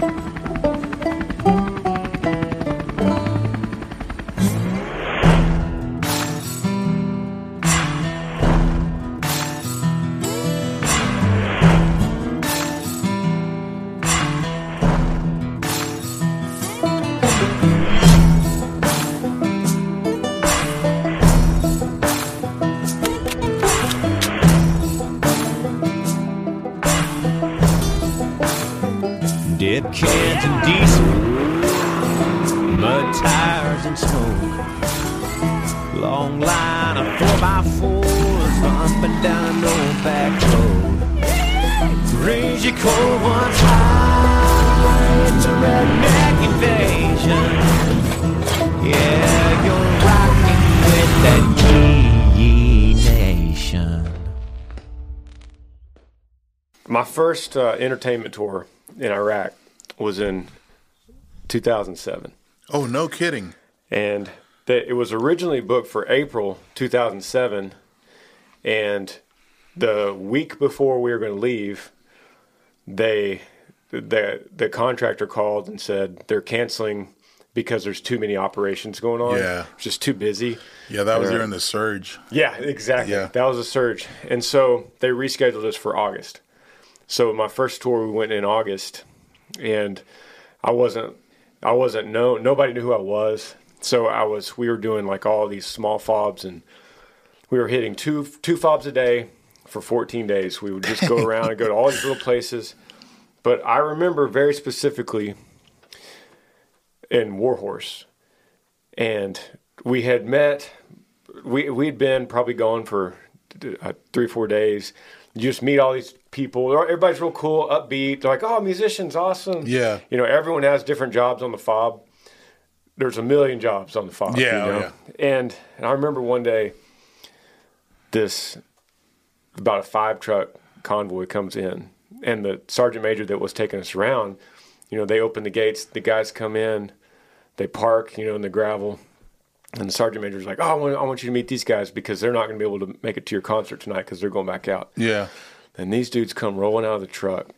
Dead first uh, entertainment tour in Iraq was in 2007. Oh, no kidding. and that it was originally booked for April 2007, and the week before we were going to leave, they the the contractor called and said they're canceling because there's too many operations going on. Yeah. it's just too busy. Yeah, that was during the surge. Yeah, exactly. Yeah. That was a surge. And so they rescheduled us for August. So my first tour we went in August and I wasn't I wasn't known nobody knew who I was. So I was we were doing like all these small fobs and we were hitting two two fobs a day for 14 days. We would just go around and go to all these little places. But I remember very specifically in Warhorse and we had met we we'd been probably gone for uh, three four days. You just meet all these people. Everybody's real cool, upbeat. They're like, "Oh, musicians, awesome." Yeah. you know, everyone has different jobs on the fob. There's a million jobs on the fob. Yeah, you oh, know? And and I remember one day, this about a five truck convoy comes in, and the sergeant major that was taking us around, you know, they open the gates. The guys come in, they park, you know, in the gravel. And the sergeant major's like, "Oh, I want, I want you to meet these guys because they're not going to be able to make it to your concert tonight because they're going back out." Yeah. And these dudes come rolling out of the truck,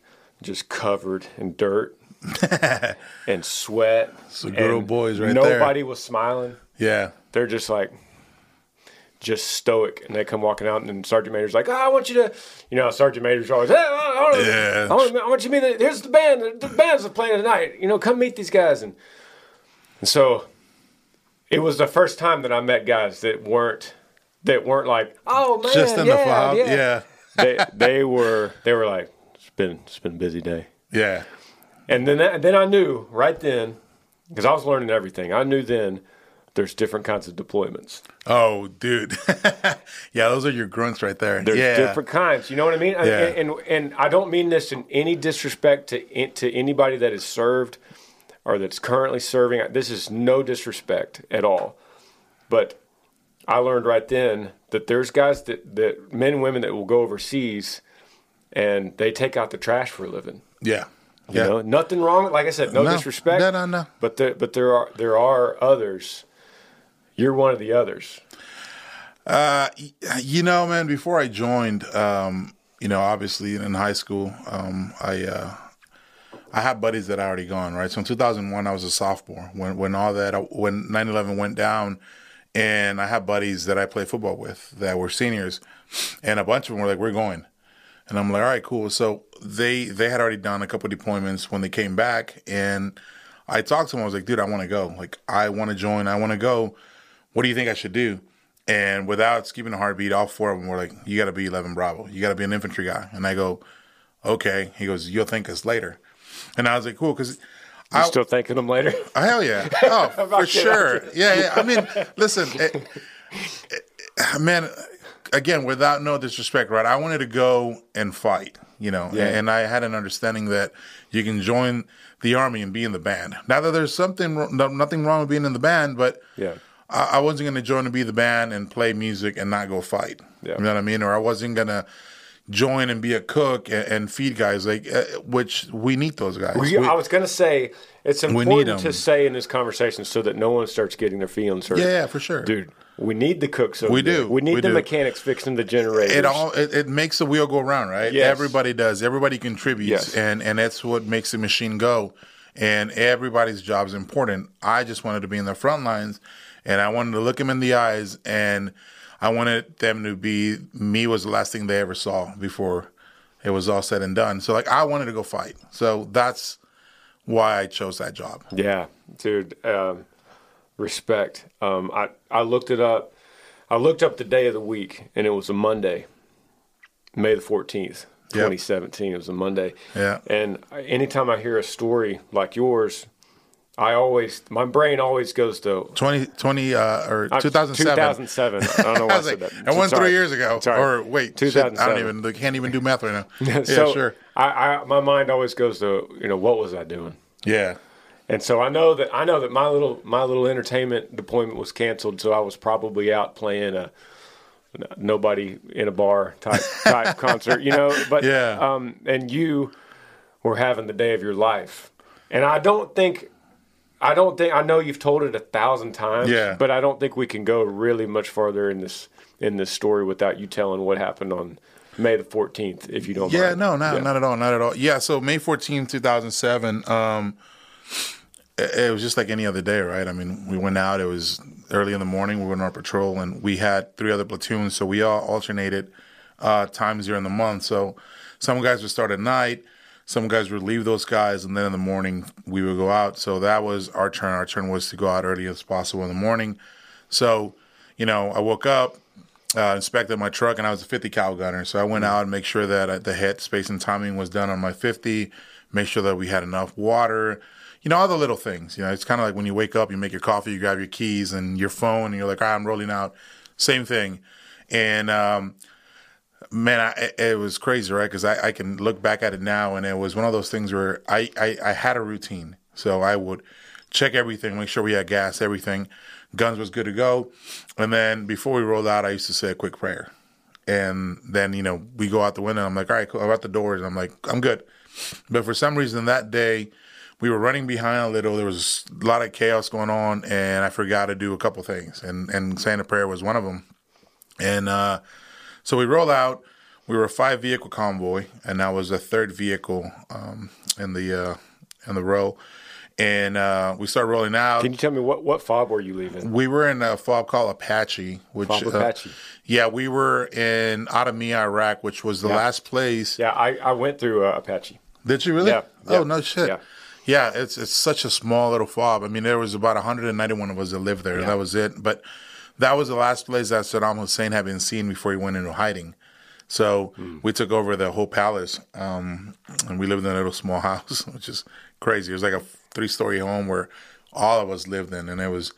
just covered in dirt and sweat. It's So good old boys right there. Nobody was smiling. Yeah. They're just like, just stoic. And they come walking out, and then Sergeant Major's like, oh, I want you to, you know, Sergeant Major's always, hey, I, I, want, Yeah. I, want, I want you to meet, the, here's the band. The, the band's playing tonight. You know, come meet these guys. And, and so it was the first time that I met guys that weren't, that weren't like, oh, man, Just in yeah, the fob. yeah. Yeah. they, they were, they were like, it's been, it's been a busy day. Yeah. And then, that, then I knew right then, because I was learning everything. I knew then there's different kinds of deployments. Oh, dude. yeah, those are your grunts right there. There's yeah. different kinds. You know what I mean? Yeah. And, and and I don't mean this in any disrespect to to anybody that is served or that's currently serving. This is no disrespect at all. But I learned right then that there's guys that, that men and women that will go overseas and they take out the trash for a living. Yeah. You Yeah. know, nothing wrong. Like I said, no, No. disrespect. No, no, no. But there, but there are there are others. You're one of the others. Uh, you know, man, before I joined, um, you know, obviously in high school, um, I, uh, I had buddies that I already gone, right? So in 2001, I was a sophomore when, when all that, when 9-11 went down and I had buddies that I played football with that were seniors and a bunch of them were like, we're going. And I'm like, all right, cool. So they, they had already done a couple deployments when they came back and I talked to them. I was like, dude, I want to go. Like, I want to join. I want to go. What do you think I should do? And without skipping a heartbeat, all four of them were like, "You got to be 11 Bravo. You got to be an infantry guy." And I go, "Okay." He goes, "You'll thank us later." And I was like, "Cool," because You still thanking them later? Oh, hell yeah, oh for kidding, sure, yeah, yeah. I mean, listen, it, it- man. Again, without no disrespect, right? I wanted to go and fight, you know, Yeah. and I had an understanding that you can join the army and be in the band. Now that there's something, nothing wrong with being in the band, but Yeah. I, I wasn't going to join to be the band and play music and not go fight. Yeah. You know what I mean? Or I wasn't going to join and be a cook and, and feed guys, like uh, which we need those guys. We- We- I was going to say it's important to say in this conversation so that no one starts getting their feelings hurt. yeah, yeah, for sure. dude. We need the cooks. Over We there. do. We need We the do. mechanics fixing the generators. it all it, it makes the wheel go around, right? Yes. Everybody does. Everybody contributes, Yes. and and that's what makes the machine go. And everybody's job is important. I just wanted to be in the front lines, and I wanted to look them in the eyes, and I wanted them to be me was the last thing they ever saw before it was all said and done. So like I wanted to go fight. So that's why I chose that job. Yeah, dude. Um, respect. Um, I I looked it up. I looked up the day of the week, and it was a Monday, May the fourteenth, Yep. twenty seventeen. It was a Monday. Yeah. And anytime I hear a story like yours, I always my brain always goes to 20, 20 uh, or uh, 2007. 2007. I don't know why I, I was said like, that. I went Sorry. three years ago. Sorry. Or wait, shit, I don't even. They can't even do math right now. yeah, sure. I, I my mind always goes to you know what was I doing? Yeah, And so I know that I know that my little my little entertainment deployment was canceled. So I was probably out playing a nobody in a bar type type concert, you know. But Yeah. um, and you were having the day of your life, and I don't think. I don't think I know you've told it a thousand times, Yeah. but I don't think we can go really much farther in this in this story without you telling what happened on May the fourteenth, if you don't yeah, mind. no, no, Yeah. not at all, not at all. Yeah, so May 14th, 2007, um, it, it was just like any other day, right? I mean, we went out, it was early in the morning, we went on our patrol, and we had three other platoons, so we all alternated uh, times during the month. So some guys would start at night, some guys would leave those guys, and then in the morning we would go out. So that was our turn. Our turn was to go out early as possible in the morning. So, you know, I woke up, uh, inspected my truck, and I was a 50 cal gunner. So I went out and make sure that uh, the head space and timing was done on my 50. Make sure that we had enough water. You know, all the little things. You know, it's kind of like when you wake up, you make your coffee, you grab your keys and your phone, and you're like, I'm rolling out. Same thing. And um, man, I, it- was crazy, right? Because I, I can look back at it now, and it was one of those things where I, I, I had a routine. So I would check everything, make sure we had gas, everything. Guns was good to go. And then before we rolled out, I used to say a quick prayer. And then, you know, we go out the window. I'm like, all right, cool. I'm at the doors. And I'm like, I'm good. But for some reason that day, we were running behind a little. There was a lot of chaos going on, and I forgot to do a couple things. And, and saying a prayer was one of them. And uh, so we roll out. We were a five vehicle convoy, and that was the third vehicle um, in the uh, in the row. And uh, we start rolling out. Can you tell me what what fob were you leaving? We were in a fob called Apache, which Fob uh, Apache. yeah, we were in Adhamiyah, Iraq, which was the Yeah. last place. Yeah, I, I went through uh, Apache. Did you really? Yeah, Oh yeah, no shit. yeah. Yeah. it's it's such a small little fob. I mean, there was about 191 of us that lived there. That was it. But that was the last place that Saddam Hussein had been seen before he went into hiding. So Hmm. we took over the whole palace, um, and we lived in a little small house, which is crazy. It was like a three-story home where all of us lived in, and it was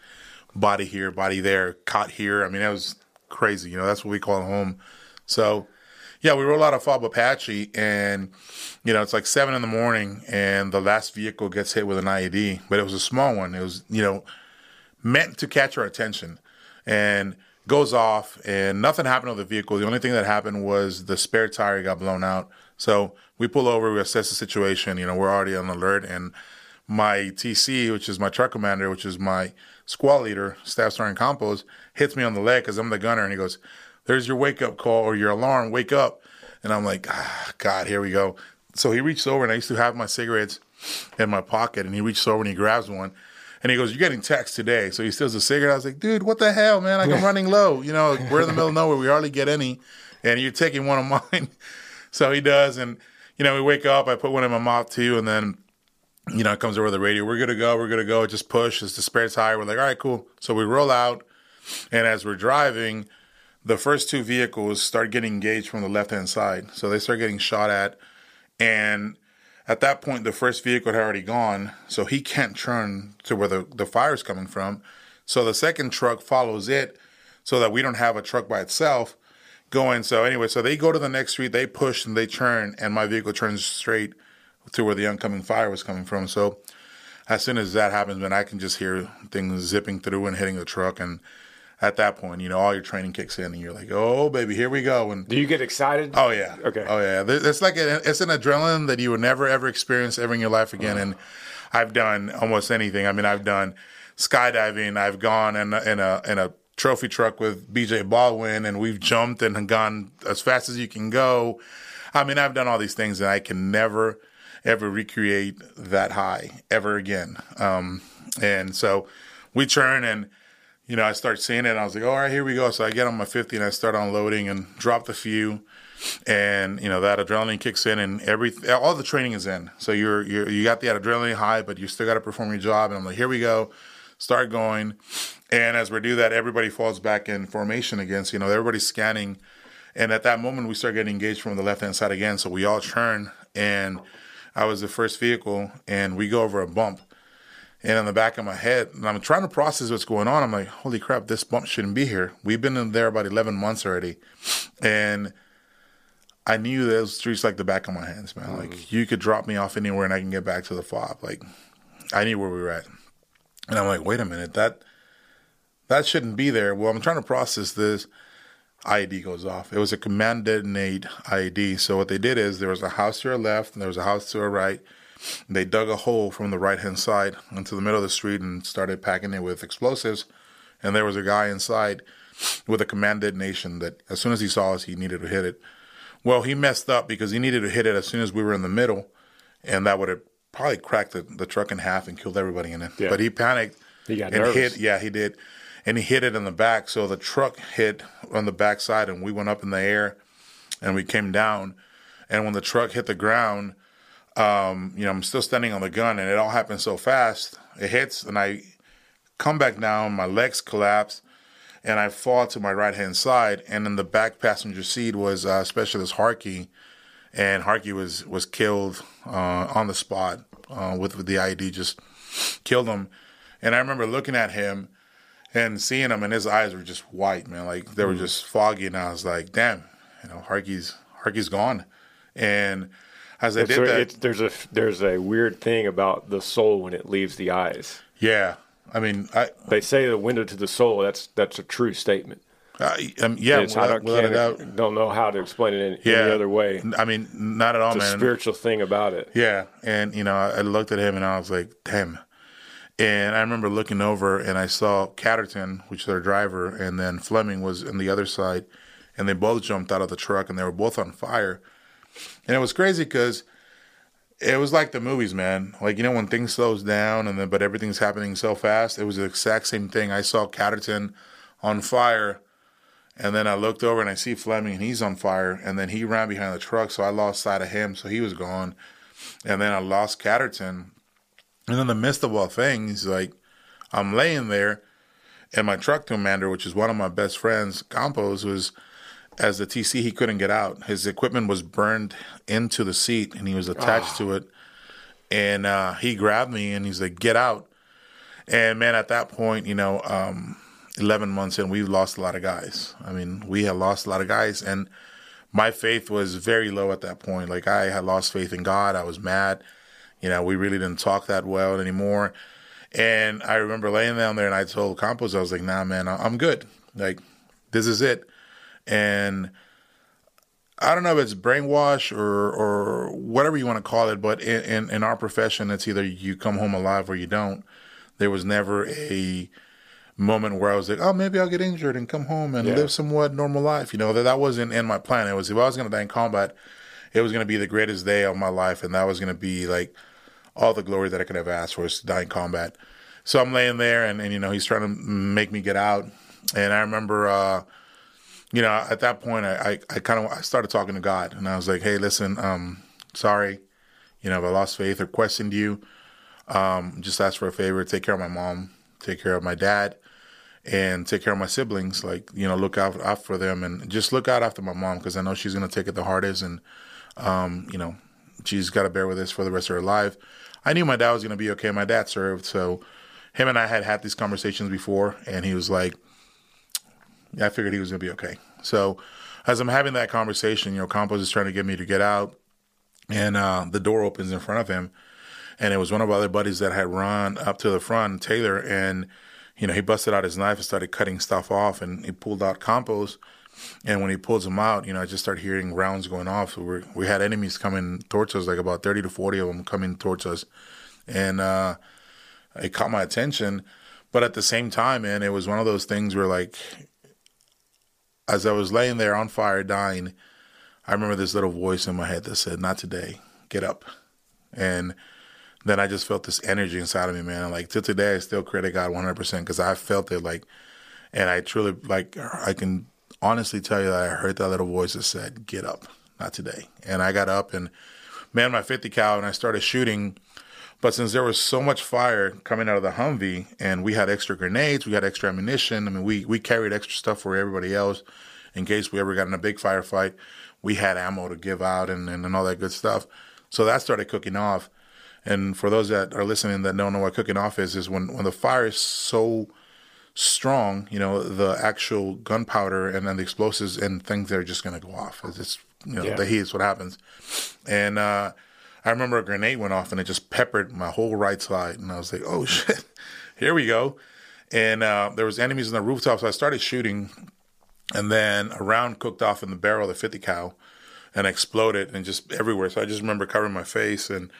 body here, body there, cot here. I mean, it was crazy. You know, that's what we call home. So, yeah, we roll out of fob Apache, and you know, it's like seven in the morning, and the last vehicle gets hit with an IED, but it was a small one. It was, you know, meant to catch our attention, and goes off, and nothing happened to the vehicle. The only thing that happened was the spare tire got blown out. So we pull over, we assess the situation. You know, we're already on alert, and my TC, which is my truck commander, which is my squad leader, Staff Sergeant Campos, hits me on the leg because I'm the gunner, and he goes, "There's your wake up call or your alarm. Wake up!" And I'm like, ah, "God, here we go." So he reaches over, and I used to have my cigarettes in my pocket, and he reaches over and he grabs one, and he goes, "You're getting text today." So he steals a cigarette. I was like, "Dude, what the hell, man? Like I'm running low. You know, we're in the middle of nowhere. We hardly get any, and you're taking one of mine." so he does, and you know, we wake up. I put one in my mouth too, and then you know, it comes over the radio. We're good to go. We're good to go. Just push. It's the spare tire. We're like, all right, cool. So we roll out, and as we're driving, the first two vehicles start getting engaged from the left hand side. So they start getting shot at, and at that point, the first vehicle had already gone, so he can't turn to where the the is coming from. So the second truck follows it, so that we don't have a truck by itself going. So anyway, so they go to the next street, they push and they turn, and my vehicle turns straight to where the oncoming fire was coming from. So as soon as that happens, man, I can just hear things zipping through and hitting the truck. And at that point, you know, all your training kicks in, and you're like, "Oh, baby, here we go!" And Do you get excited? oh yeah, Okay. oh yeah, it's like a, it's an adrenaline that you would never ever experience ever in your life again. And I've done almost anything. I mean, I've done skydiving. I've gone in a, in a in a trophy truck with BJ Baldwin, and we've jumped and gone as fast as you can go. I mean, I've done all these things, and I can never, ever recreate that high ever again. Um, and so we turn and you know, I start seeing it and I was like, all right, here we go. So I get on my 50 and I start unloading and drop the few. And, you know, that adrenaline kicks in and every, all the training is in. So you're, you're, you got the adrenaline high, but you still got to perform your job. And I'm like, here we go. Start going. And as we do that, everybody falls back in formation again. So, you know, everybody's scanning. And at that moment, we start getting engaged from the left hand side again. So we all turn and I was the first vehicle and we go over a bump and in the back of my head, and I'm trying to process what's going on. I'm like, holy crap, this bump shouldn't be here. We've been in there about 11 months already. And I knew those streets like the back of my hands, man. Mm. Like, you could drop me off anywhere and I can get back to the fob. Like, I knew where we were at. And I'm like, wait a minute, that that shouldn't be there. Well, I'm trying to process this. IED goes off. It was a command detonate IED. So what they did is there was a house to our left and there was a house to our right they dug a hole from the right hand side into the middle of the street and started packing it with explosives. And there was a guy inside with a command detonation that as soon as he saw us, he needed to hit it. Well, he messed up because he needed to hit it as soon as we were in the middle, and that would have probably cracked the, the truck in half and killed everybody in it. Yeah. But he panicked. He got and nervous. hit. Yeah, he did, and he hit it in the back. So the truck hit on the back side, and we went up in the air, and we came down. And when the truck hit the ground, um, you know, I'm still standing on the gun, and it all happened so fast. It hits, and I come back down. My legs collapse, and I fall to my right hand side. And in the back passenger seat was uh, Specialist Harkey, and Harkey was was killed uh, on the spot uh, with, with the IED. Just killed him. And I remember looking at him and seeing him, and his eyes were just white, man. Like they were mm. just foggy, and I was like, "Damn, you know, Harkey's Harkey's gone." And as they did that. there's a there's a weird thing about the soul when it leaves the eyes. Yeah, I mean, I, they say the window to the soul. That's that's a true statement. Uh, um, yeah, without, I don't, without. Don't know how to explain it in yeah. any other way. I mean, not at all, it's man. spiritual thing about it. Yeah, and you know, I looked at him and I was like, damn. And I remember looking over and I saw Catterton, which is their driver, and then Fleming was on the other side, and they both jumped out of the truck and they were both on fire. And it was crazy because it was like the movies, man. Like you know when things slows down and then but everything's happening so fast. It was the exact same thing. I saw Catterton on fire, and then I looked over and I see Fleming and he's on fire, and then he ran behind the truck, so I lost sight of him, so he was gone, and then I lost Catterton, and in the midst of all things, like I'm laying there, and my truck commander, which is one of my best friends, Campos, was as the TC, he couldn't get out. His equipment was burned into the seat, and he was attached oh. to it. And uh, he grabbed me, and he's like, "Get out!" And man, at that point, you know, um, eleven months in, we've lost a lot of guys. I mean, we had lost a lot of guys, and my faith was very low at that point. Like I had lost faith in God. I was mad. You know, we really didn't talk that well anymore. And I remember laying down there, and I told Campos, I was like, "Nah, man, I'm good. Like, this is it." And I don't know if it's brainwash or or whatever you want to call it, but in, in, in our profession, it's either you come home alive or you don't. There was never a moment where I was like, oh, maybe I'll get injured and come home and yeah. live somewhat normal life. You know, that that wasn't in my plan. It was if I was going to die in combat, it was going to be the greatest day of my life, and that was going to be like all the glory that I could have asked for is to die in combat. So I'm laying there, and, and you know, he's trying to make me get out, and I remember. Uh, you know, at that point, I, I, I kind of I started talking to God, and I was like, "Hey, listen, um, sorry, you know, if I lost faith or questioned you, um, just ask for a favor. Take care of my mom, take care of my dad, and take care of my siblings. Like, you know, look out, out for them, and just look out after my mom because I know she's gonna take it the hardest, and um, you know, she's got to bear with this for the rest of her life. I knew my dad was gonna be okay. My dad served, so him and I had had these conversations before, and he was like I figured he was to be okay. So as I'm having that conversation, you know, Campos is trying to get me to get out, and uh, the door opens in front of him, and it was one of our other buddies that had run up to the front, Taylor, and you know he busted out his knife and started cutting stuff off, and he pulled out Campos. And when he pulls him out, you know, I just start hearing rounds going off. So we we had enemies coming towards us, like about thirty to forty of them coming towards us, and uh, it caught my attention But at the same time, man, it was one of those things where like, as I was laying there on fire, dying, I remember this little voice in my head that said, "Not today. Get up." And then I just felt this energy inside of me, man. Like to today, I still credit God 100 percent because I felt it like, and I truly like I can honestly tell you that I heard that little voice that said, "Get up." Not today. And I got up and man my 50 cal and I started shooting. But since there was so much fire coming out of the Humvee and we had extra grenades, we had extra ammunition. I mean, we, we carried extra stuff for everybody else in case we ever got in a big firefight. We had ammo to give out and, and, and all that good stuff. So that started cooking off. And for those that are listening that don't know what cooking off is, is when, when the fire is so strong, you know, the actual gunpowder and then the explosives and things that are just going to go off. It's just you know, yeah. the heat is what happens. And uh, I remember a grenade went off and it just peppered my whole right side, and I was like, "Oh shit, here we go!" And uh, there was enemies on the rooftop, so I started shooting, and then a round cooked off in the barrel of the 50 cal, and exploded and just everywhere. So I just remember covering my face and.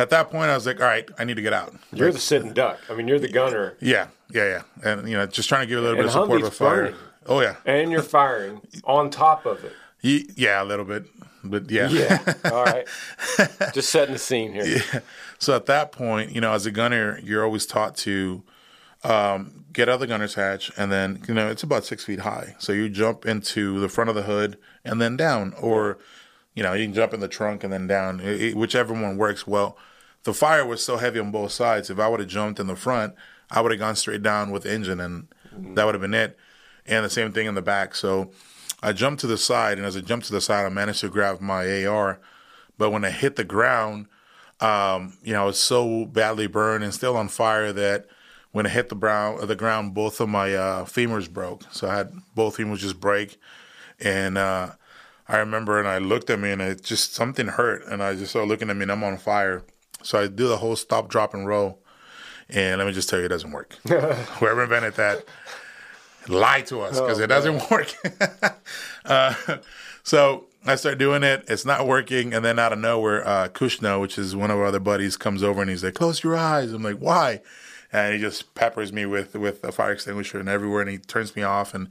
At that point, I was like, "All right, I need to get out." You're the sitting duck. I mean, you're the gunner. Yeah, yeah, yeah, and you know, just trying to give a little and bit of support with fire. Burning. Oh yeah, and you're firing on top of it. Yeah, a little bit, but yeah. Yeah. All right. Just setting the scene here. Yeah. So at that point, you know, as a gunner, you're always taught to um, get out of the gunner's hatch, and then you know it's about six feet high. So you jump into the front of the hood and then down, or you know you can jump in the trunk and then down, it, whichever one works. Well, the fire was so heavy on both sides. If I would have jumped in the front, I would have gone straight down with the engine, and that would have been it. And the same thing in the back. So I jumped to the side, and as I jumped to the side, I managed to grab my AR. But when I hit the ground, um, you know, I was so badly burned and still on fire that when I hit the ground, the ground, both of my uh, femurs broke. So I had both femurs just break, and uh, I remember, and I looked at me, and it just something hurt, and I just started looking at me, and I'm on fire. So I do the whole stop, drop, and roll, and let me just tell you, it doesn't work. Whoever invented that lie to us because oh, it doesn't man. work. uh, so I start doing it. It's not working. And then out of nowhere, uh, Kushna, which is one of our other buddies, comes over and he's like, close your eyes. I'm like, why? And he just peppers me with, with a fire extinguisher and everywhere. And he turns me off. And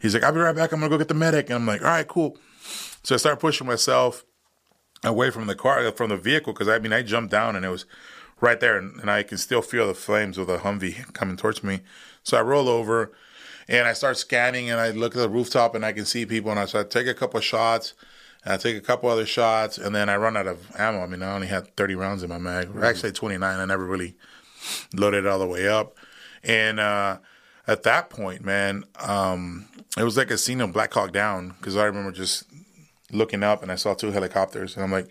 he's like, I'll be right back. I'm going to go get the medic. And I'm like, all right, cool. So I start pushing myself away from the car, from the vehicle. Cause I mean, I jumped down and it was right there. And, and I can still feel the flames of the Humvee coming towards me. So I roll over and I start scanning and I look at the rooftop and I can see people and I start take a couple of shots and I take a couple other shots and then I run out of ammo. I mean, I only had 30 rounds in my mag. Mm-hmm. Actually, 29. I never really loaded it all the way up. And uh, at that point, man, um, it was like a scene of Black Hawk Down because I remember just looking up and I saw two helicopters and I'm like,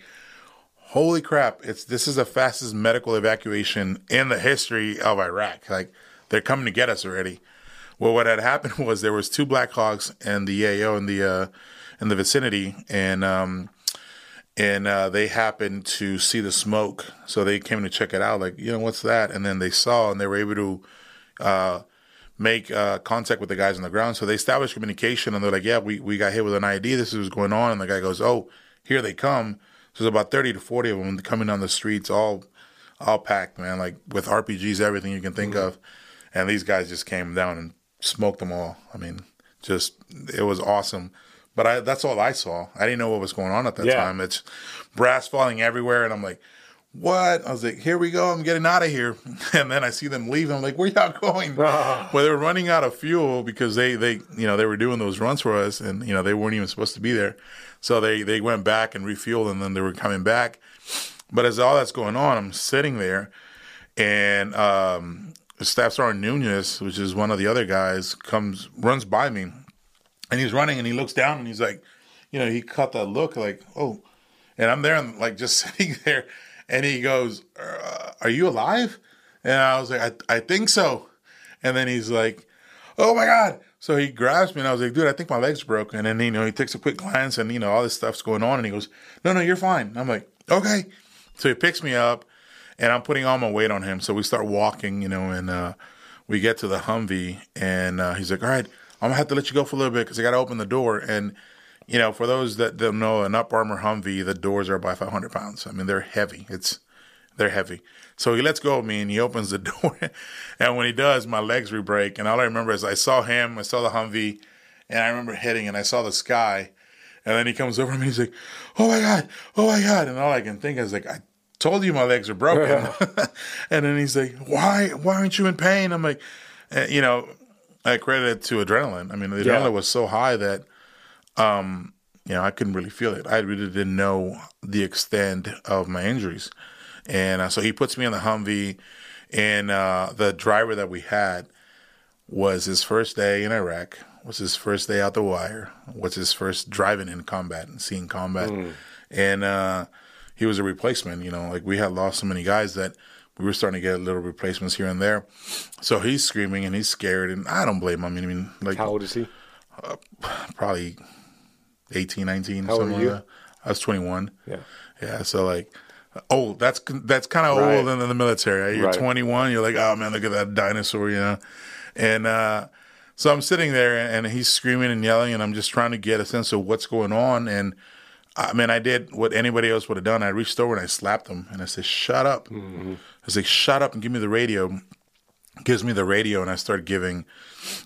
holy crap! It's this is the fastest medical evacuation in the history of Iraq. Like they're coming to get us already. Well, what had happened was there was two Blackhawks and the AO in the uh, in the vicinity, and um, and uh, they happened to see the smoke, so they came to check it out. Like, you know, what's that? And then they saw, and they were able to uh, make uh, contact with the guys on the ground. So they established communication, and they're like, "Yeah, we we got hit with an ID. This is what's going on." And the guy goes, "Oh, here they come." So there's about thirty to forty of them coming down the streets, all all packed, man, like with RPGs, everything you can think mm-hmm. of. And these guys just came down and smoked them all. I mean, just it was awesome. But I, that's all I saw. I didn't know what was going on at that yeah. time. It's brass falling everywhere, and I'm like, "What?" I was like, "Here we go. I'm getting out of here." And then I see them leaving. I'm like, "Where y'all going?" well, they were running out of fuel because they, they, you know, they were doing those runs for us, and you know, they weren't even supposed to be there. So they they went back and refueled, and then they were coming back. But as all that's going on, I'm sitting there, and um, Staff Sergeant Nunez, which is one of the other guys, comes runs by me, and he's running, and he looks down, and he's like, you know, he caught that look, like, oh, and I'm there, and like just sitting there, and he goes, uh, "Are you alive?" And I was like, I, "I think so," and then he's like, "Oh my god!" So he grabs me, and I was like, "Dude, I think my leg's broken." And then you know, he takes a quick glance, and you know, all this stuff's going on, and he goes, "No, no, you're fine." I'm like, "Okay." So he picks me up and I'm putting all my weight on him. So we start walking, you know, and uh, we get to the Humvee, and uh, he's like, "All right, I'm gonna have to let you go for a little bit because I got to open the door." And you know, for those that don't know, an up armor Humvee, the doors are about 500 pounds. I mean, they're heavy. It's they're heavy. So he lets go of me and he opens the door. and when he does, my legs re-break. And all I remember is I saw him, I saw the Humvee, and I remember hitting and I saw the sky. And then he comes over to me, and he's like, Oh my God, oh my God. And all I can think is like, I told you my legs are broken. and then he's like, Why why aren't you in pain? I'm like, eh, you know, I credit it to adrenaline. I mean, the Yeah. adrenaline was so high that um, you know, I couldn't really feel it. I really didn't know the extent of my injuries. And uh, so he puts me in the Humvee, and uh, the driver that we had was his first day in Iraq, was his first day out the wire, was his first driving in combat and seeing combat. And uh, he was a replacement, you know, like we had lost so many guys that we were starting to get little replacements here and there. So he's screaming and he's scared, and I don't blame him. I mean, I mean like How old is he? probably 18, 19, How old something are you? that. I was 21. Yeah. Yeah, so like old. That's that's kind of Right. old in the military. right? You're Right. 21. You're like, oh man, look at that dinosaur, you know. And uh, so I'm sitting there, and he's screaming and yelling, and I'm just trying to get a sense of what's going on. And I mean, I did what anybody else would have done. I reached over and I slapped him, and I said, "Shut up!" I was like, "Shut up and give me the radio." Gives me the radio, and I start giving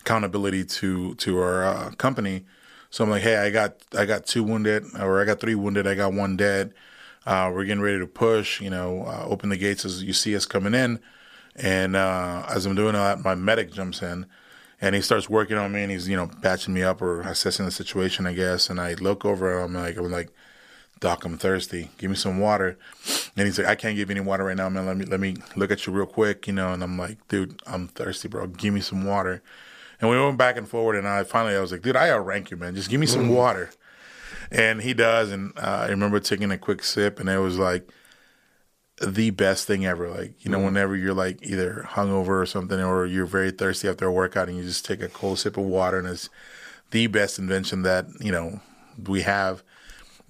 accountability to to our uh, company. So I'm like, hey, I got I got two wounded, or I got three wounded. I got one dead. Uh, we're getting ready to push. You know, uh, open the gates as you see us coming in. And uh, as I'm doing that, my medic jumps in, and he starts working on me, and he's you know patching me up or assessing the situation, I guess. And I look over, I'm like, I'm like, Doc, I'm thirsty. Give me some water. And he's like, I can't give you any water right now, man. Let me let me look at you real quick, you know. And I'm like, dude, I'm thirsty, bro. Give me some water. And we went back and forward, and I finally I was like, dude, I outrank you, man. Just give me some water. And he does, and uh, I remember taking a quick sip, and it was like the best thing ever. Like you know, mm-hmm. whenever you're like either hungover or something, or you're very thirsty after a workout, and you just take a cold sip of water, and it's the best invention that you know we have.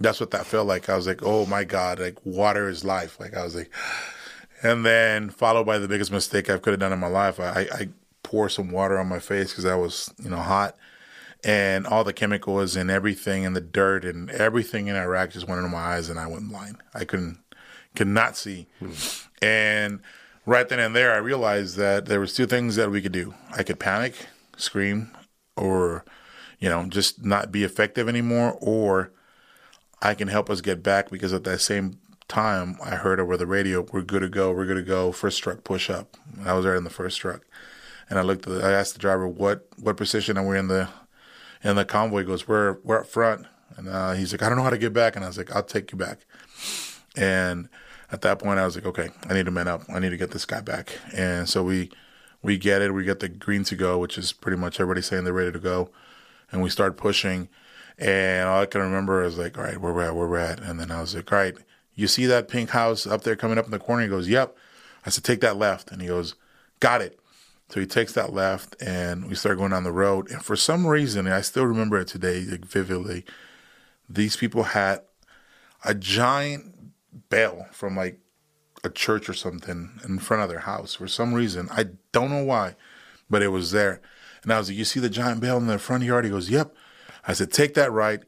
That's what that felt like. I was like, oh my god, like water is life. Like I was like, and then followed by the biggest mistake I could have done in my life. I, I, I pour some water on my face because I was you know hot and all the chemicals and everything and the dirt and everything in Iraq just went into my eyes and I went blind. I couldn't could not see. And right then and there I realized that there was two things that we could do. I could panic, scream, or you know, just not be effective anymore, or I can help us get back because at that same time I heard over the radio, we're good to go, we're good to go, first truck push up. I was right in the first truck. And I looked at the, I asked the driver what what position are we in the and the convoy He goes, "We're we're up front." And uh, he's like, "I don't know how to get back." And I was like, "I'll take you back." And at that point, I was like, "Okay, I need to man up. I need to get this guy back." And so we we get it. We get the green to go, which is pretty much everybody saying they're ready to go, and we start pushing. And all I can remember is like, "All right, where we're at, where we're at." And then I was like, "All right, you see that pink house up there coming up in the corner?" He goes, "Yep." I said, "Take that left," and he goes, "Got it." So he takes that left, and we start going down the road. And for some reason, I still remember it today like, vividly. These people had a giant bell from like a church or something in front of their house for some reason. I don't know why, but it was there. And I was like, "You see the giant bell in the front yard?" He goes, "Yep." I said, "Take that right.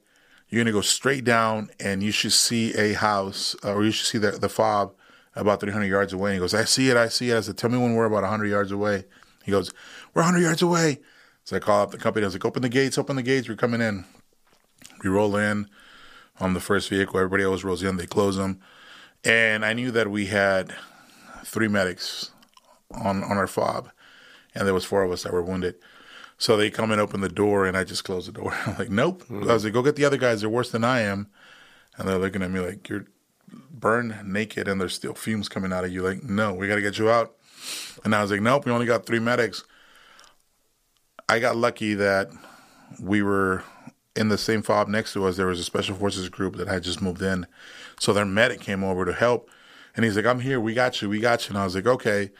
You're gonna go straight down, and you should see a house, or you should see the the fob about 300 yards away." And he goes, "I see it. I see it." I said, "Tell me when we're about 100 yards away." He goes, "We're 100 yards away." So I call up the company. I was like, "Open the gates! Open the gates! We're coming in." We roll in on the first vehicle. Everybody else rolls in. They close them, and I knew that we had three medics on on our fob, and there was four of us that were wounded. So they come and open the door, and I just close the door. I'm like, "Nope." Mm-hmm. I was like, "Go get the other guys. They're worse than I am," and they're looking at me like, "You're burned naked, and there's still fumes coming out of you." Like, "No, we got to get you out." And I was like, "Nope, we only got three medics." I got lucky that we were in the same fob next to us. There was a special forces group that had just moved in, so their medic came over to help, and he's like, "I'm here. We got you. We got you." And I was like, "Okay."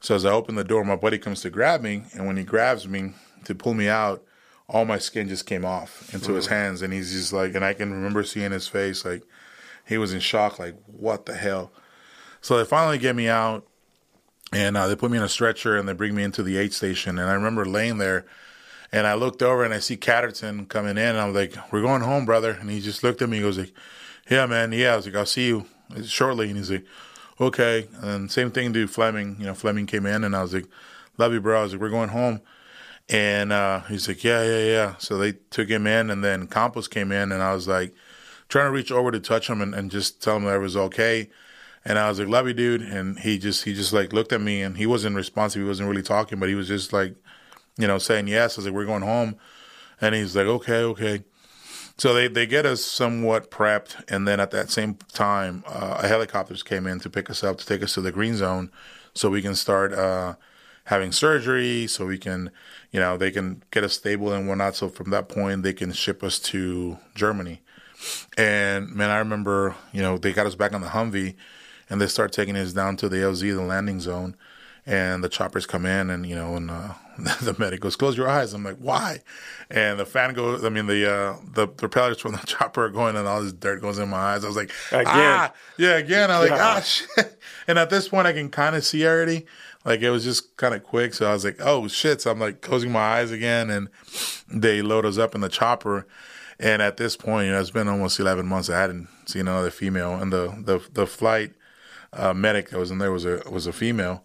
So as I open the door, my buddy comes to grab me, and when he grabs me to pull me out, all my skin just came off into his hands, and he's just like, and I can remember seeing his face, like he was in shock, like what the hell. So they finally get me out, and uh, they put me in a stretcher, and they bring me into the aid station, and I remember laying there. And I looked over and I see Catterton coming in, and I'm like, "We're going home, brother." And he just looked at me. He goes like, "Yeah, man. Yeah." I was like, "I'll see you shortly." And he's like, okay. And same thing to Fleming. You know, Fleming came in, and I was like, love you, bro. I was like, we're going home. And uh, he's like, yeah, yeah, yeah. So they took him in, and then Campos came in, and I was like, trying to reach over to touch him and, and just tell him that it was okay. And I was like, love you, dude. And he just, he just like looked at me, and he wasn't responsive. He wasn't really talking, but he was just like, you know, saying yes. I was like, we're going home. And he's like, okay, okay. So they, they get us somewhat prepped, and then at that same time, uh, a helicopters came in to pick us up to take us to the green zone, so we can start uh, having surgery, so we can, you know, they can get us stable and whatnot. So from that point, they can ship us to Germany. And man, I remember, you know, they got us back on the Humvee, and they start taking us down to the LZ, the landing zone, and the choppers come in, and you know, and uh, the medic goes, "Close your eyes." I'm like, "Why?" And the fan goes. I mean, the uh, the propellers from the chopper are going, and all this dirt goes in my eyes. I was like, Again. "Ah, yeah, again." I'm like, Yeah. "Ah, shit." And at this point, I can kind of see already. Like it was just kind of quick, so I was like, "Oh shit!" So I'm like closing my eyes again, and they load us up in the chopper. And at this point, you know, it's been almost 11 months. I hadn't seen another female, and the the the flight uh, medic that was in there was a was a female,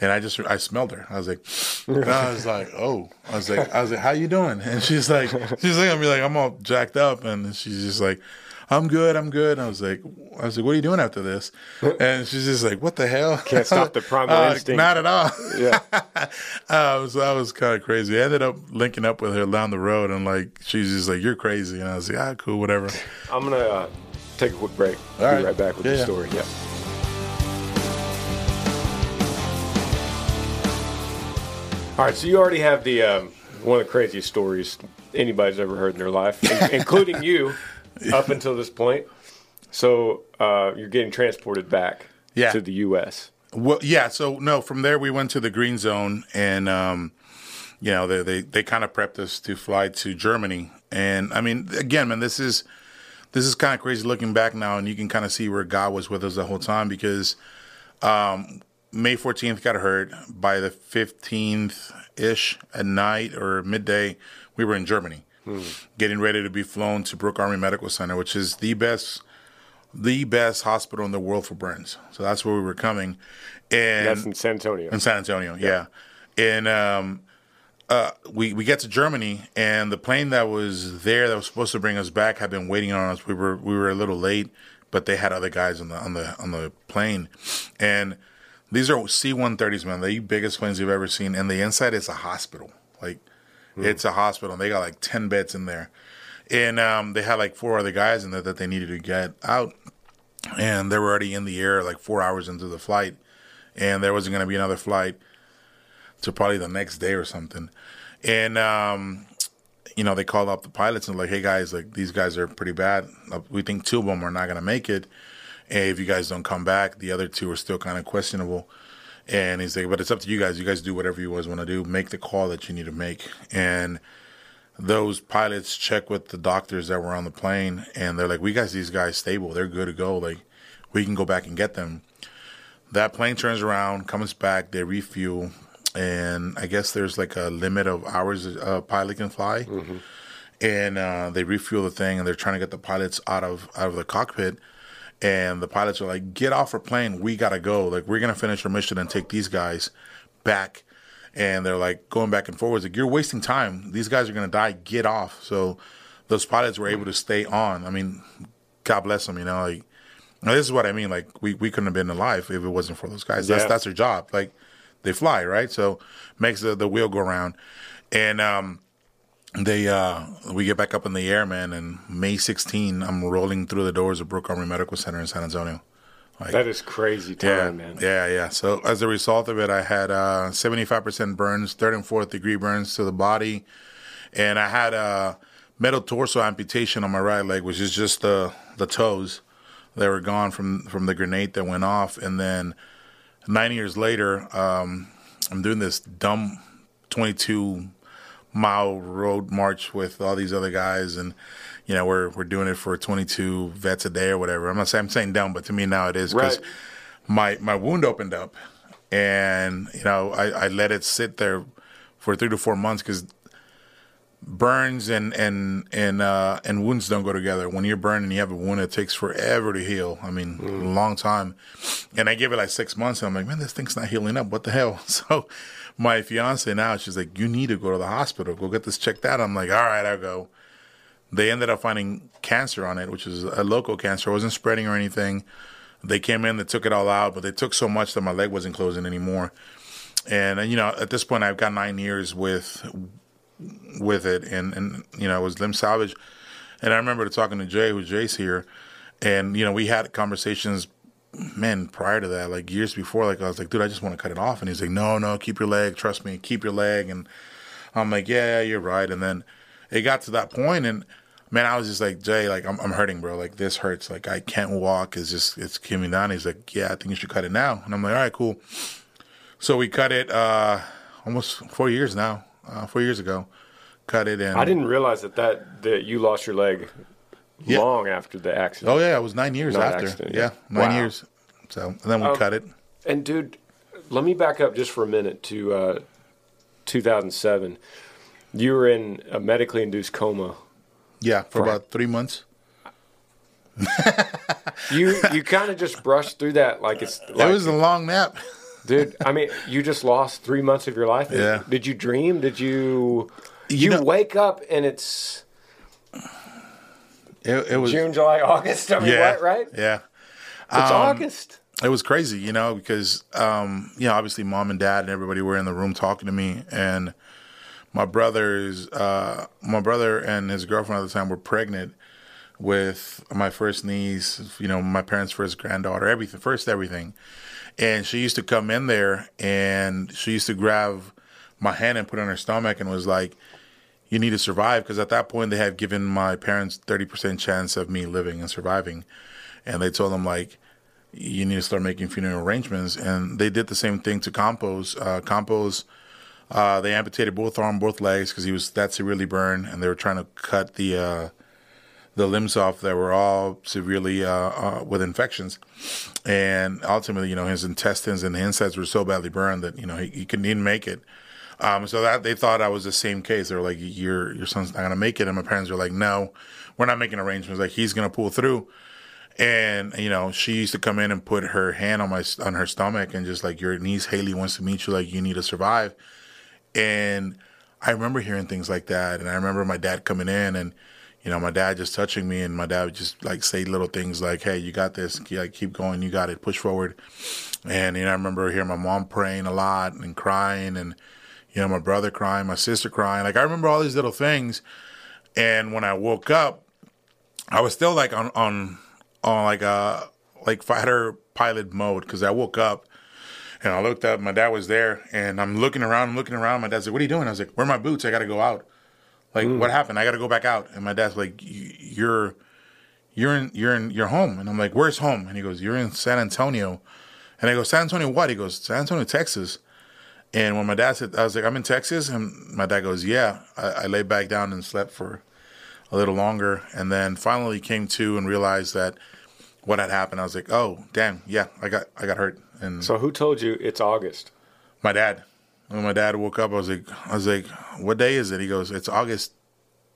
and I just I smelled her. I was like, and I was like, oh, I was like, I was like, how you doing? And she's like, she's looking at me like I'm all jacked up, and she's just like, I'm good, I'm good. And I was like, I was like, what are you doing after this? And she's just like, what the hell? Can't stop the primal Uh, instinct. Not at all. Yeah. uh, so that was kind of crazy. I ended up linking up with her down the road, and like she's just like, "You're crazy," and I was like, "Ah, cool, whatever." I'm gonna uh, take a quick break. All Be right. right back with Yeah, the story. Yeah. All right, so you already have the um, one of the craziest stories anybody's ever heard in their life, in- including you, up until this point. So uh, you're getting transported back Yeah. to the U.S. Well, yeah. So no, from there we went to the green zone, and um, you know they they, they kind of prepped us to fly to Germany. And I mean, again, man, this is this is kind of crazy looking back now, and you can kind of see where God was with us the whole time because um, May 14th got hurt. By the 15th ish at night or midday, we were in Germany, getting ready to be flown to Brooke Army Medical Center, which is the best the best hospital in the world for burns. So that's where we were coming, and That's in San Antonio. in San Antonio, yeah. And um, uh, we we get to Germany, and the plane that was there that was supposed to bring us back had been waiting on us. We were we were a little late, but they had other guys on the on the on the plane, and these are C-130s, man, the biggest planes you've ever seen. And the inside is a hospital, like it's a hospital. And they got like ten beds in there, and um, they had like four other guys in there that they needed to get out, and they were already in the air like four hours into the flight, and there wasn't going to be another flight to probably the next day or something. And um, you know, they called up the pilots and like, hey guys, like these guys are pretty bad. We think two of them are not gonna make it. And if you guys don't come back, the other two are still kind of questionable. And he's like, but it's up to you guys. You guys do whatever you guys want to do. Make the call that you need to make. And those pilots check with the doctors that were on the plane, and they're like, we got these guys stable. They're good to go. Like, we can go back and get them. That plane turns around, comes back, they refuel, and I guess there's like a limit of hours a pilot can fly. And uh, they refuel the thing, and they're trying to get the pilots out of out of the cockpit. And the pilots are like, "Get off our plane, we gotta go. Like, we're gonna finish our mission and take these guys back." And they're like going back and forwards, like, "You're wasting time. These guys are gonna die. Get off." So those pilots were able to stay on. I mean, God bless them. You know, like this is what I mean. Like we, we couldn't have been alive if it wasn't for those guys. That's Yeah. that's their job. Like they fly, right? So makes the, the wheel go around. And um they uh we get back up in the air, man, and May 16, I'm rolling through the doors of Brooke Army Medical Center in San Antonio. Like, That is crazy time, yeah, man. yeah, yeah. So as a result of it, I had uh, 75% burns, third and fourth degree burns to the body, and I had a metatarsal amputation on my right leg, which is just the the toes that were gone from from the grenade that went off. And then nine years later, um, I'm doing this dumb 22 mile road march with all these other guys and you know we're we're doing it for 22 vets a day or whatever i'm not saying i'm saying dumb but to me now it is because Right. my my wound opened up and you know I, I let it sit there for three to four months because burns and and and uh, and wounds don't go together. When you're burned and you have a wound, it takes forever to heal. I mean, a long time. And I gave it like six months, and I'm like, man, this thing's not healing up. What the hell? So my fiance now, she's like, you need to go to the hospital. Go get this checked out. I'm like, all right, I'll go. They ended up finding cancer on it, which is a local cancer. It wasn't spreading or anything. They came in, they took it all out, but they took so much that my leg wasn't closing anymore. And, you know, at this point, I've got nine years with with it, and and you know, it was limb salvage. And I remember talking to Jay, who's Jay's here, and you know, we had conversations, man, prior to that, like years before. Like I was like, dude, I just want to cut it off, and he's like, no, no, keep your leg, trust me, keep your leg. And I'm like, yeah, you're right. And then it got to that point, and man, I was just like, Jay, like I'm, I'm hurting, bro. Like this hurts. Like I can't walk. It's just it's coming down. He's like, yeah, I think you should cut it now. And I'm like, all right, cool. So we cut it uh, almost four years now. Uh, four years ago, cut it and I didn't realize that that, that you lost your leg Yeah. long after the accident. Oh yeah, it was nine years Not after. accident, yeah, yeah. nine Wow. years. So and then we Um, cut it. And dude, let me back up just for a minute to uh, 2007. You were in a medically induced coma. Yeah, for right. about three months. You you kind of just brushed through that like it's like, it was a long nap. dude. I mean, you just lost three months of your life. Yeah. Did you dream? Did you? You You, know- wake up and it's It, it was June, July, August. I mean, yeah, what, right? Yeah, It's Um, August. it was crazy, you know, because um, you know, obviously mom and dad and everybody were in the room talking to me, and my brothers, uh, my brother and his girlfriend at the time were pregnant with my first niece, you know, my parents' first granddaughter, everything, first everything, and she used to come in there and she used to grab my hand and put it on her stomach and was like. You need to survive because at that point they had given my parents thirty percent chance of me living and surviving, and they told them like, you need to start making funeral arrangements. And they did the same thing to Campos. Uh, Campos, uh, they amputated both arm, both legs because he was that severely burned, and they were trying to cut the uh, the limbs off that were all severely uh, uh, with infections. And ultimately, you know, his intestines and the insides were so badly burned that you know he, he couldn't even make it. Um, so that they thought I was the same case. They were like, "Your your son's not gonna make it," and my parents were like, "No, we're not making arrangements. Like he's gonna pull through." And you know, she used to come in and put her hand on my on her stomach and just like, "Your niece Haley wants to meet you. Like you need to survive." And I remember hearing things like that, and I remember my dad coming in and. You know, my dad just touching me, and my dad would just like say little things like, "Hey, you got this. Yeah, keep going. You got it. Push forward." And you know, I remember hearing my mom praying a lot and crying, and you know, my brother crying, my sister crying. Like I remember all these little things. And when I woke up, I was still like on on on like a like fighter pilot mode because I woke up and I looked up. My dad was there, and I'm looking around. I'm looking around. My dad's like, "What are you doing?" I was like, "Where are my boots? I got to go out." Like, mm. what happened? I got to go back out. And my dad's like, "You're." You're in you're in your home, and I'm like, "Where's home?" And he goes, "You're in San Antonio," and I go, "San Antonio what?" He goes, "San Antonio, Texas." And when my dad said, I was like, I'm in Texas. And my dad goes, Yeah. I, I laid back down and slept for a little longer. And then finally came to and realized that what had happened. I was like, Oh, damn. Yeah, I got, I got hurt. And So who told you it's August? my dad, when my dad woke up, I was like, I was like, What day is it? He goes, It's August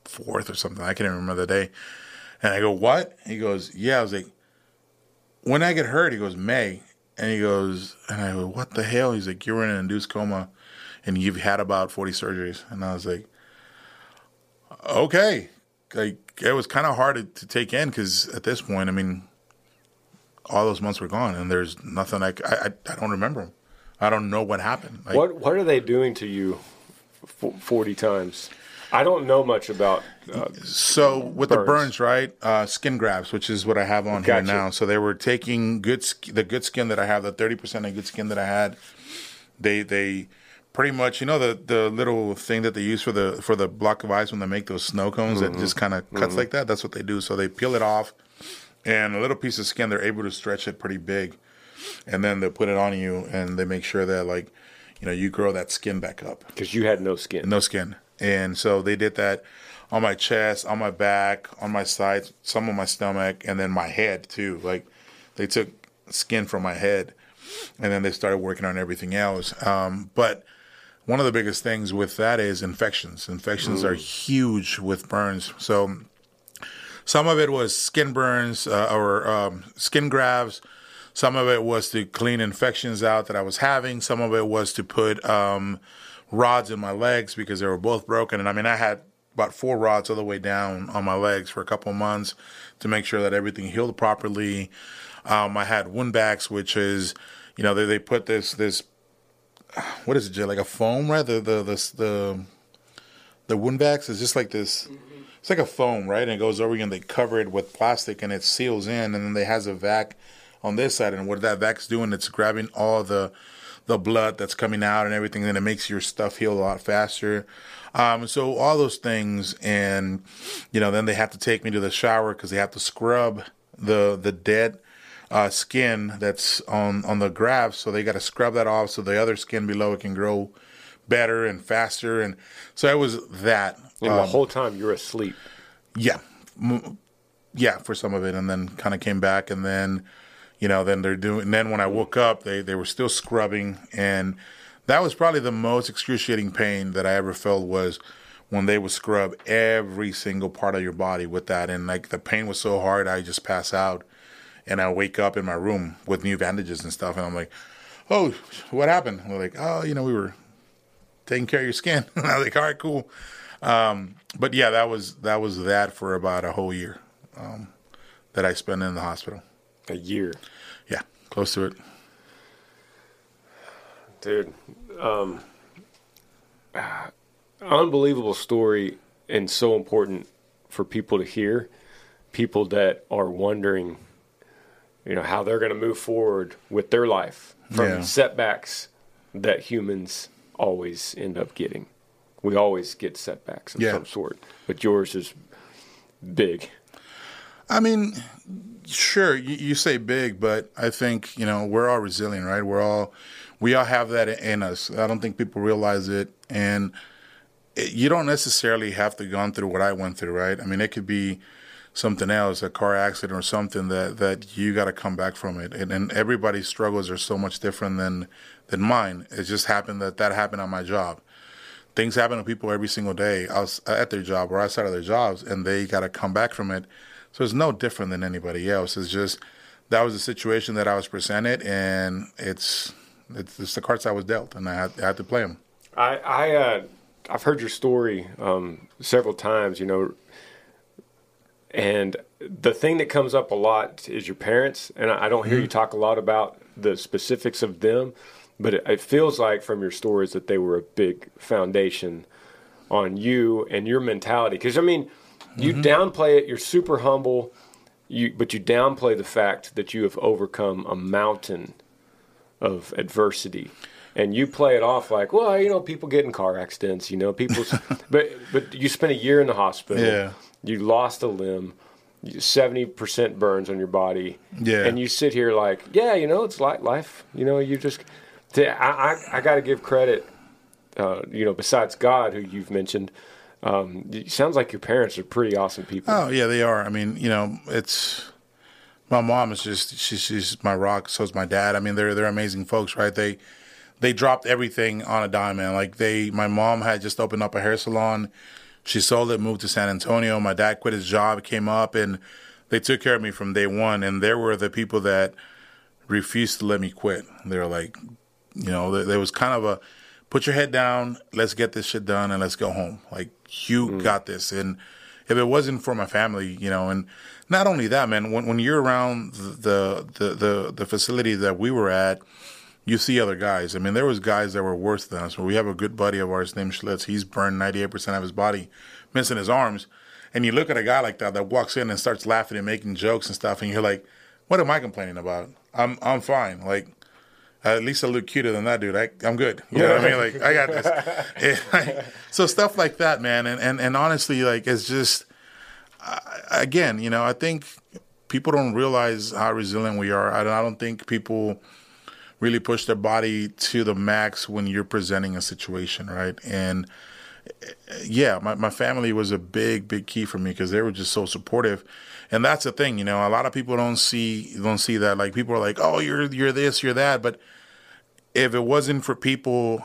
4th or something. I can't even remember the day. And I go, What? He goes, Yeah. I was like, When I get hurt, he goes, May. And he goes, and I go, what the hell? He's like, you're in an induced coma and you've had about 40 surgeries. And I was like, okay. Like, it was kind of hard to, to take in because at this point, I mean, all those months were gone and there's nothing I, I, I don't remember. I don't know what happened. Like, What What are they doing to you? Forty times. I don't know much about. Uh, So with the Burns. burns, right? Uh, skin grafts, which is what I have on here now. So they were taking good, the good skin that I have, the thirty percent of good skin that I had. They they pretty much, you know, the the little thing that they use for the for the block of ice when they make those snow cones that just kind of cuts like that. That's what they do. So they peel it off, and a little piece of skin, they're able to stretch it pretty big, and then they put it on you, and they make sure that like, you know, you grow that skin back up because you had no skin. no skin. And so they did that on my chest, on my back, on my sides, some on my stomach, and then my head too. Like they took skin from my head, and then they started working on everything else. Um, but one of the biggest things with that is infections. Infections are huge with burns. So some of it was skin burns uh, or um, skin grafts. Some of it was to clean infections out that I was having. Some of it was to put um, rods in my legs because they were both broken. And I mean, I had about four rods all the way down on my legs for a couple of months to make sure that everything healed properly. Um, I had wound vacs, which is, you know, they, they put this this what is it, Jay? Like a foam, right? The the the the, the wound vacs is just like this. It's like a foam, right? And it goes over you, and they cover it with plastic, and it seals in, and then they has a vac on this side, and what that vac's doing, it's grabbing all the the blood that's coming out and everything, and it makes your stuff heal a lot faster. Um, so all those things, and you know, then they have to take me to the shower because they have to scrub the the dead uh, skin that's on on the graft. So they got to scrub that off so the other skin below it can grow better and faster. And so it was that. And the whole time you're asleep. Yeah, yeah, for some of it, and then kind of came back, and then you know, then they're doing. And then when I woke up, they they were still scrubbing, and that was probably the most excruciating pain that I ever felt was when they would scrub every single part of your body with that, and like the pain was so hard, I just pass out, and I wake up in my room with new bandages and stuff, and I'm like, oh, what happened? We're like, oh, you know, we were taking care of your skin. I was like, all right, cool. Um, but yeah, that was that was that for about a whole year um, that I spent in the hospital. A year. Yeah, close to it. Dude, um, unbelievable story and so important for people to hear. People that are wondering, you know, how they're going to move forward with their life from Yeah. setbacks that humans always end up getting. We always get setbacks of Yeah. some sort, but yours is big. I mean, sure, you, you say big, but I think you know we're all resilient, right? We're all we all have that in us. I don't think people realize it, and it, you don't necessarily have to go through what I went through, right? I mean, it could be something else, a car accident or something that that you got to come back from it, and, and everybody's struggles are so much different than than mine. It just happened that that happened on my job. Things happen to people every single day outs- at their job or outside of their jobs, and they got to come back from it. So it's no different than anybody else. It's just that was the situation that I was presented, and it's it's, it's the cards I was dealt, and I had, I had to play them. I, I uh, I've heard your story um, several times, you know, and the thing that comes up a lot is your parents, and I, I don't hear you talk a lot about the specifics of them, but it, it feels like from your stories that they were a big foundation on you and your mentality. Because I mean, you downplay it, you're super humble, you but you downplay the fact that you have overcome a mountain of adversity. And you play it off like, well, you know, people get in car accidents, you know, people, but but you spent a year in the hospital. Yeah. You lost a limb, seventy percent burns on your body. Yeah. And you sit here like, yeah, you know, it's like life. You know, you just, I I, I got to give credit. Uh, you know, besides God, who you've mentioned, um, sounds like your parents are pretty awesome people. Oh yeah, they are. I mean, you know, it's my mom is just she's she's my rock. So is my dad. I mean, they're they're amazing folks, right? They they dropped everything on a dime, man. Like they, my mom had just opened up a hair salon. She sold it, moved to San Antonio. My dad quit his job, came up, and they took care of me from day one. And there were the people that refused to let me quit. They were like, you know, there was kind of a put your head down, let's get this shit done, and let's go home. Like you mm. got this. And if it wasn't for my family, you know, and not only that, man, when when you're around the the the, the facility that we were at, you see other guys. I mean, there was guys that were worse than us. We have a good buddy of ours named Schlitz. He's burned 98% of his body, missing his arms. And you look at a guy like that that walks in and starts laughing and making jokes and stuff, and you're like, "What am I complaining about? I'm I'm fine. Like, at least I look cuter than that dude. I, I'm good. You know what I mean? Like, I got this. And, so stuff like that, man. And and and honestly, like, it's just I, again, you know, I think people don't realize how resilient we are. I don't, I don't think people really push their body to the max when you're presenting a situation, right? And yeah, my, my family was a big, big key for me because they were just so supportive. And that's the thing, you know, a lot of people don't see don't see that. Like people are like, Oh, you're you're this, you're that. But if it wasn't for people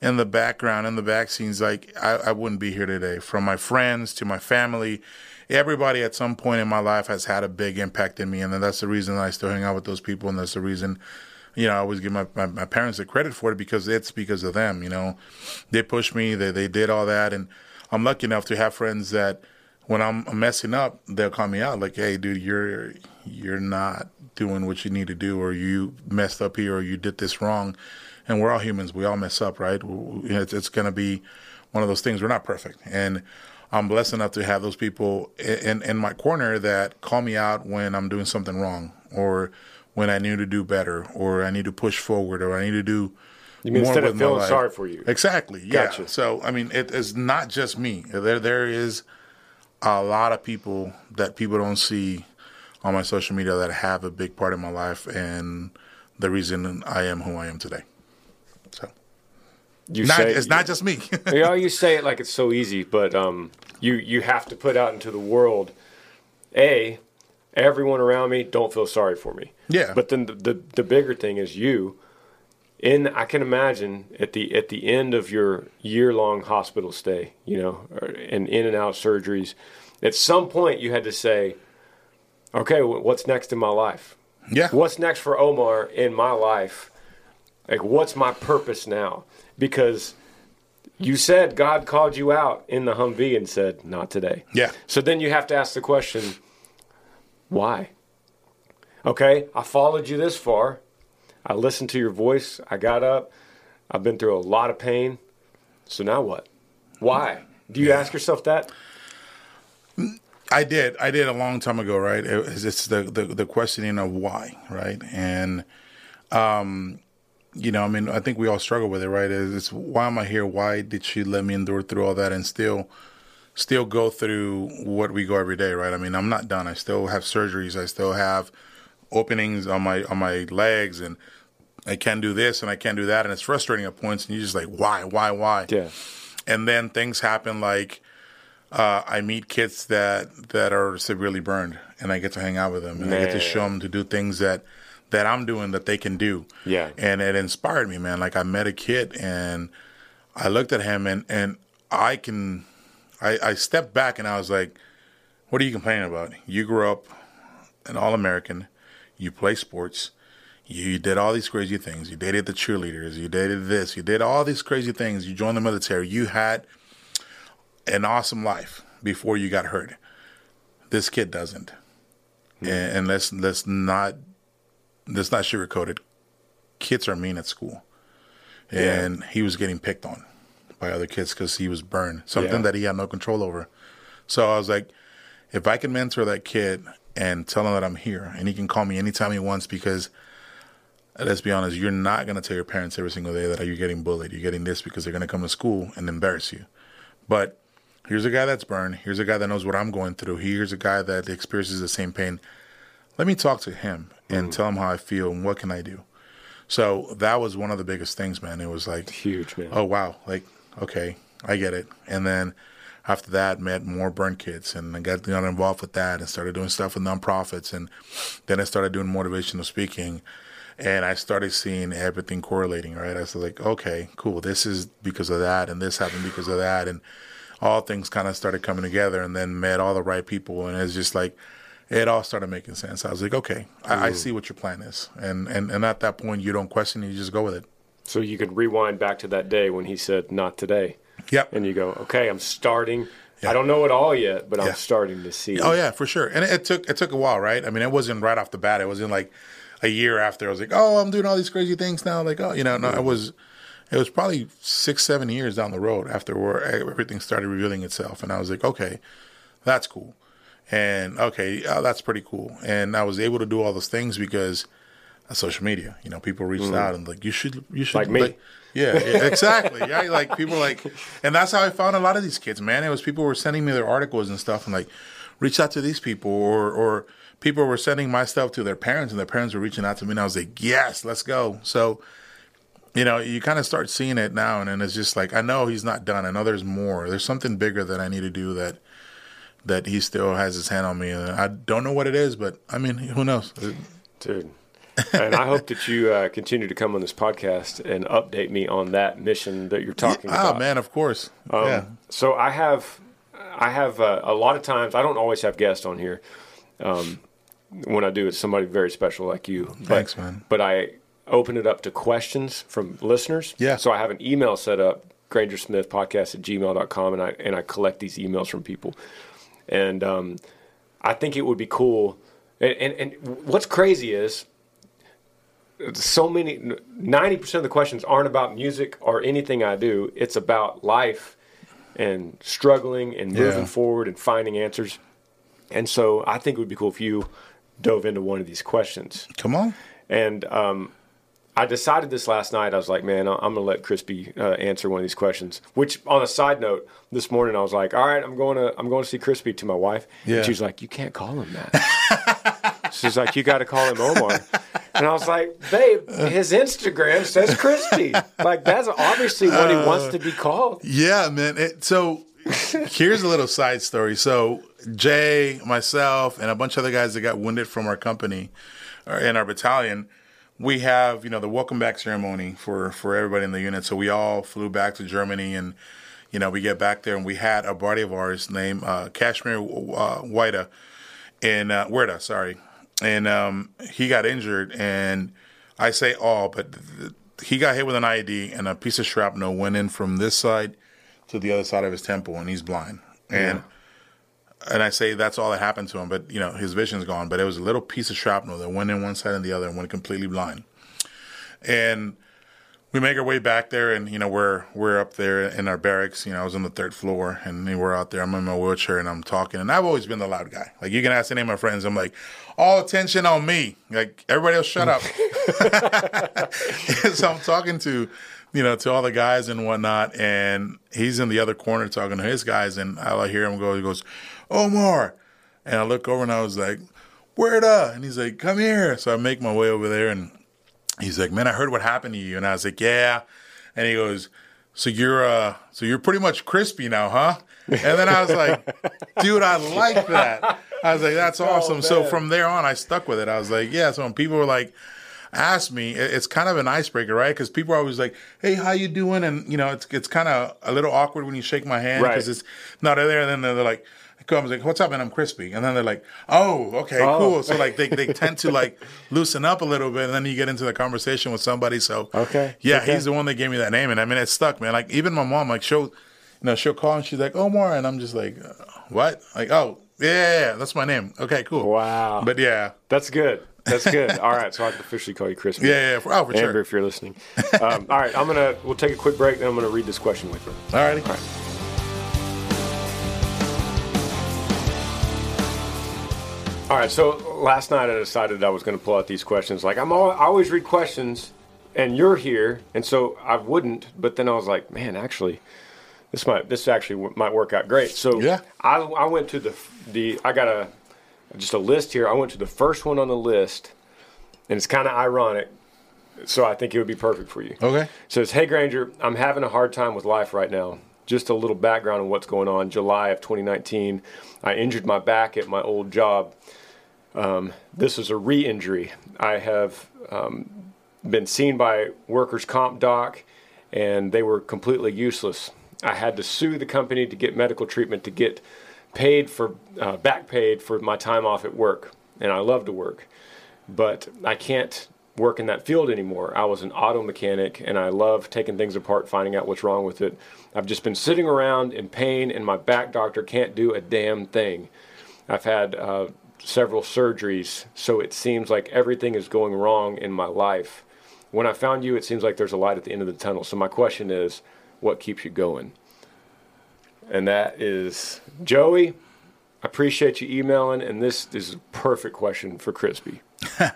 in the background, in the back scenes, like I, I wouldn't be here today. From my friends to my family, everybody at some point in my life has had a big impact in me, and that's the reason I still hang out with those people, and that's the reason, you know, I always give my, my, my parents the credit for it because it's because of them. You know, they pushed me, they they did all that, and I'm lucky enough to have friends that when I'm messing up, they'll call me out like, "Hey, dude, you're you're not doing what you need to do, or you messed up here, or you did this wrong." and we're all humans. We all mess up, right? It's, it's going to be one of those things. We're not perfect, and I'm blessed enough to have those people in in my corner that call me out when I'm doing something wrong, or when I need to do better, or I need to push forward, or I need to do. You mean instead of feeling sorry for you? Exactly. Yeah. Gotcha. So I mean, it is not just me. There there is a lot of people that people don't see on my social media that have a big part in my life and the reason I am who I am today. So you not, say it's not just me. you know, you say it like it's so easy, but um, you you have to put out into the world, a, everyone around me don't feel sorry for me. Yeah. But then the the, the bigger thing is you. In I can imagine at the at the end of your year long hospital stay, you know, and in and out surgeries, at some point you had to say, okay, what's next in my life? Yeah. What's next for Omar in my life? Like, what's my purpose now? because you said God called you out in the Humvee and said, not today. Yeah. So then you have to ask the question, why? Okay, I followed you this far. I listened to your voice. I got up. I've been through a lot of pain. So now what? Why? Do you yeah. ask yourself that? I did. I did a long time ago, right? It's the, the, the questioning of why, right? And um, you know, I mean, I think we all struggle with it, right? It's why am I here? Why did she let me endure through all that and still, still go through what we go every day, right? I mean, I'm not done. I still have surgeries. I still have openings on my on my legs, and I can't do this and I can't do that, and it's frustrating at points. And you're just like, why, why, why? Yeah. And then things happen like. Uh, I meet kids that that are severely burned, and I get to hang out with them, and Man. I get to show them to do things that that I'm doing that they can do. Yeah. And it inspired me, man. Like I met a kid and I looked at him and, and I can, I, I stepped back and I was like, what are you complaining about? You grew up an All American, you play sports, you did all these crazy things. You dated the cheerleaders, you dated this, you did all these crazy things. You joined the military, you had an awesome life before you got hurt. This kid doesn't. Mm-hmm. And, and let's let's not that's not sugarcoated. Kids are mean at school, and yeah. he was getting picked on by other kids because he was burned, something yeah. that he had no control over. So I was like, if I can mentor that kid and tell him that I'm here, and he can call me anytime he wants, because let's be honest, you're not going to tell your parents every single day that you're getting bullied. You're getting this because they're going to come to school and embarrass you. But here's a guy that's burned. Here's a guy that knows what I'm going through. Here's a guy that experiences the same pain. Let me talk to him and mm. tell him how I feel and what can I do. So that was one of the biggest things, man. It was like huge, man. Oh wow, like okay, I get it. And then after that, met more burn kids and I got, got involved with that and started doing stuff with nonprofits. And then I started doing motivational speaking and I started seeing everything correlating, right? I was like, okay, cool. This is because of that and this happened because of that. And all things kind of started coming together and then met all the right people. And it's just like, it all started making sense. I was like, okay, I, I, mm. see what your plan is, and, and and at that point, you don't question it; you just go with it. So you could rewind back to that day when he said, "Not today." Yep. And you go, okay, I'm starting. I don't know it all yet, but I'm starting to see. Oh yeah, for sure. And it, it, took it took a while, right? I mean, it wasn't right off the bat. It wasn't like a year after. I was like, oh, I'm doing all these crazy things now. Like, oh, you know, no, mm-hmm. it was. It was probably six, seven years down the road after where everything started revealing itself, and I was like, okay, that's cool. And okay, uh, that's pretty cool. And I was able to do all those things because of social media. You know, people reached mm. out and like, you should, you should, like me. Like, yeah, yeah, exactly. yeah, like people like, and that's how I found a lot of these kids. Man, it was people were sending me their articles and stuff, and like, reach out to these people, or or people were sending my stuff to their parents, and their parents were reaching out to me, and I was like, yes, let's go. So, you know, you kind of start seeing it now, and then it's just like, I know he's not done. I know there's more. There's something bigger that I need to do that that he still has his hand on me. And I don't know what it is, but I mean, who knows? Dude, and I hope that you uh, continue to come on this podcast and update me on that mission that you're talking Ah, about. Oh man, of course. Um, yeah. So I have, I have uh, a lot of times. I don't always have guests on here. Um, when I do, it's somebody very special like you. But, Thanks, man. But I open it up to questions from listeners. Yeah. So I have an email set up, Granger Smith Podcast at gmail.com, and I and I collect these emails from people. And um, I think it would be cool. And, and, and what's crazy is so many 90% of the questions aren't about music or anything I do. It's about life and struggling and moving Yeah. forward and finding answers. And so I think it would be cool if you dove into one of these questions. Come on. And um, I decided this last night. I was like, man, I'm going to let Crispy uh, answer one of these questions. Which, on a side note, this morning I was like, all right, I'm going to I'm going to see Crispy to my wife. Yeah. And she was like, you can't call him that. She's like, you got to call him Omar. And I was like, babe, his Instagram says Crispy. Like that's obviously what he wants to be called. Yeah, man. It, so here's a little side story. So Jay, myself, and a bunch of other guys that got wounded from our company uh, in our battalion, we have you know the welcome back ceremony for for everybody in the unit. So we all flew back to Germany and. You know, we get back there and we had a buddy of ours named uh, Kashmir uh, in uh, Huerta, sorry, and um, he got injured. And I say all, but th- he got hit with an IED, and a piece of shrapnel went in from this side to the other side of his temple, and he's blind. And and I say that's all that happened to him, but you know his vision's gone. But it was a little piece of shrapnel that went in one side and the other, and went completely blind. And we make our way back there, and you know we're we're up there in our barracks. You know, I was on the third floor, and we're out there. I'm in my wheelchair, and I'm talking. And I've always been the loud guy. Like you can ask any of my friends, I'm like, all attention on me. Like everybody else, shut up. so I'm talking to, you know, to all the guys and whatnot, and he's in the other corner talking to his guys, and I hear him go. He goes, Omar, and I look over, and I was like, where the? And he's like, come here. So I make my way over there, and he's like, "Man, I heard what happened to you," and I was like, "Yeah," and he goes, "So you're uh, so you're pretty much crispy now, huh?" And then I was like, "Dude, I like that." I was like, "That's awesome." so from there on, I stuck with it. I was like, "Yeah." So when people were like, ask me, it's kind of an icebreaker, right? Because people are always like, "Hey, how you doing?" And you know, it's it's kind of a little awkward when you shake my hand Right. because it's not there. And then they're like. Comes like, what's up? And I'm crispy. And then they're like, oh, okay, Oh. cool. So like they, they tend to like loosen up a little bit, and then you get into the conversation with somebody. So Okay, yeah, okay. he's the one that gave me that name, and I mean it stuck, man. Like even my mom, like she'll, you know, she'll call and she's like, Omar, and I'm just like, uh, what? Like, oh, yeah, yeah, yeah, that's my name. Okay, cool. Wow. But yeah, That's good. That's good. All right, so I can officially call you Crispy. yeah, yeah, for, oh, for Amber, sure. if you're listening. Um, all right, I'm gonna. We'll take a quick break, then I'm gonna read this question with you. All righty. All right. All right. So last night I decided I was going to pull out these questions. Like I'm, all, I always read questions, and you're here, and so I wouldn't. But then I was like, man, actually, this might this actually w- might work out great. So Yeah. I I went to the the I got a just a list here. I went to the first one on the list, and it's kind of ironic. So I think it would be perfect for you. Okay. Says, Hey Granger, I'm having a hard time with life right now. Just a little background on what's going on. July of 2019, I injured my back at my old job. Um, this is a re injury. I have um, been seen by workers' comp doc, and they were completely useless. I had to sue the company to get medical treatment to get paid for uh, back paid for my time off at work, and I love to work but I can't work in that field anymore. I was an auto mechanic and I love taking things apart, finding out what's wrong with it. I've just been sitting around in pain and my back doctor can't do a damn thing. I've had uh, several surgeries, so it seems like everything is going wrong in my life. When I found you, it seems like there's a light at the end of the tunnel. So my question is, what keeps you going? And that is Joey. I appreciate you emailing, and this is a perfect question for Crispy.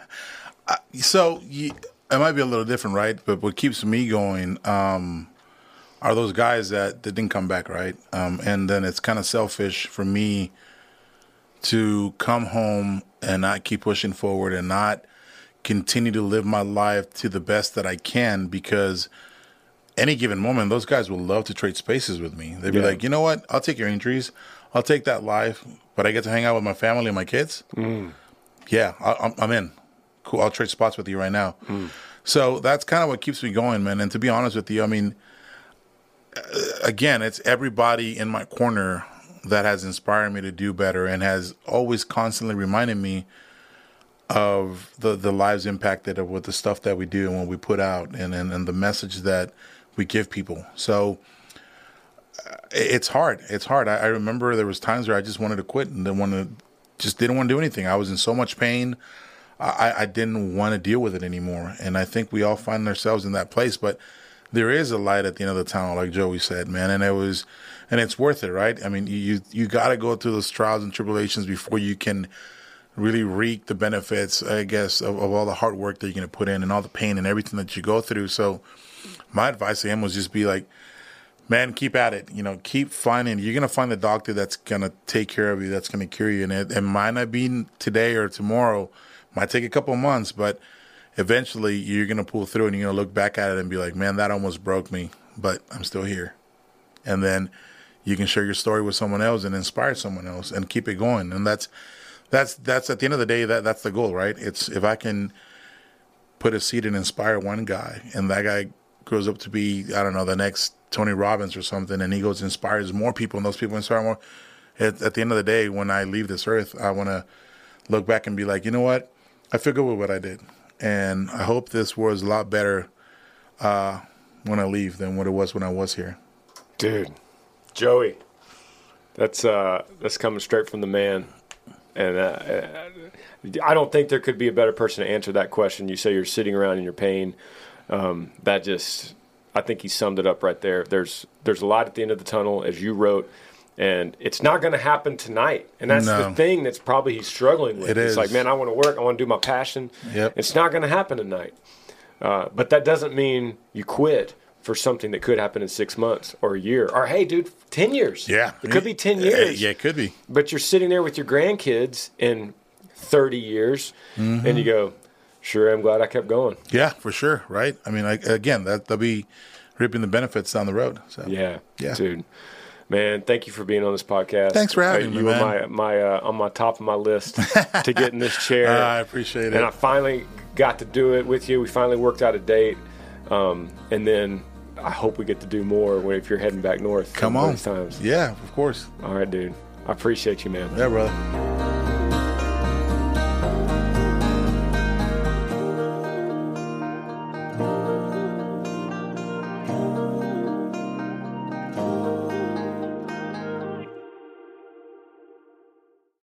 So you, it might be a little different, right? But what keeps me going um, are those guys that, that didn't come back, right? Um, and then it's kind of selfish for me to come home and not keep pushing forward and not continue to live my life to the best that I can because any given moment, those guys will love to trade spaces with me. They'd be Yeah. like, you know what? I'll take your injuries. I'll take that life, but I get to hang out with my family and my kids. Yeah, I, I'm, I'm in. cool. I'll trade spots with you right now. So that's kind of what keeps me going, man. And to be honest with you, I mean, uh, again, it's everybody in my corner that has inspired me to do better and has always constantly reminded me of the the lives impacted with the stuff that we do and what we put out and and, and the message that we give people. So uh, it's hard. It's hard. I, I remember there was times where I just wanted to quit and didn't want to, just didn't want to do anything. I was in so much pain. I, I didn't want to deal with it anymore. And I think we all find ourselves in that place. But there is a light at the end of the tunnel, like Joey said, man. And it was, and it's worth it, right? I mean, you you, got to go through those trials and tribulations before you can really reap the benefits, I guess, of, of all the hard work that you're going to put in and all the pain and everything that you go through. So, my advice to him was just be like, man, keep at it. You know, keep finding. You're gonna find the doctor that's gonna take care of you. That's gonna cure you, and it, it might not be today or tomorrow. Might take a couple months, but eventually you're gonna pull through, and you're gonna look back at it and be like, man, that almost broke me, but I'm still here. And then you can share your story with someone else and inspire someone else, and keep it going. And that's that's that's at the end of the day that that's the goal, right? It's if I can put a seed and inspire one guy, and that guy grows up to be I don't know the next Tony Robbins or something, and he goes inspires more people, and those people inspire more. At, at the end of the day, when I leave this earth, I want to look back and be like, you know what, I feel good with what I did, and I hope this was a lot better uh, when I leave than what it was when I was here. dude, Joey. That's uh, that's coming straight from the man, and uh, I don't think there could be a better person to answer that question. You say you're sitting around in your pain. Um, that just, I think he summed it up right there. There's there's a lot at the end of the tunnel, as you wrote, and it's not going to happen tonight. And that's No. the thing that's probably he's struggling with. It it's is. like, man, I want to work. I want to do my passion. Yep. It's not going to happen tonight. Uh, but that doesn't mean you quit for something that could happen in six months or a year or hey, dude, ten years. Yeah, it could be ten Uh, years. Yeah, it could be. But you're sitting there with your grandkids in thirty years, Mm-hmm. and you go, "Sure, I'm glad I kept going." Yeah, for sure. Right. I mean, like, again, that they'll be reaping the benefits down the road. So Yeah, Yeah. dude. Man, thank you for being on this podcast. Thanks for having Uh, me, You were my my uh, on my top of my list to get in this chair. Uh, I appreciate it. and I finally got to do it with you. We finally worked out a date, um, and then I hope we get to do more if you're heading back north. Come on. times. Yeah, of course. All right, dude. I appreciate you, man. Yeah, brother.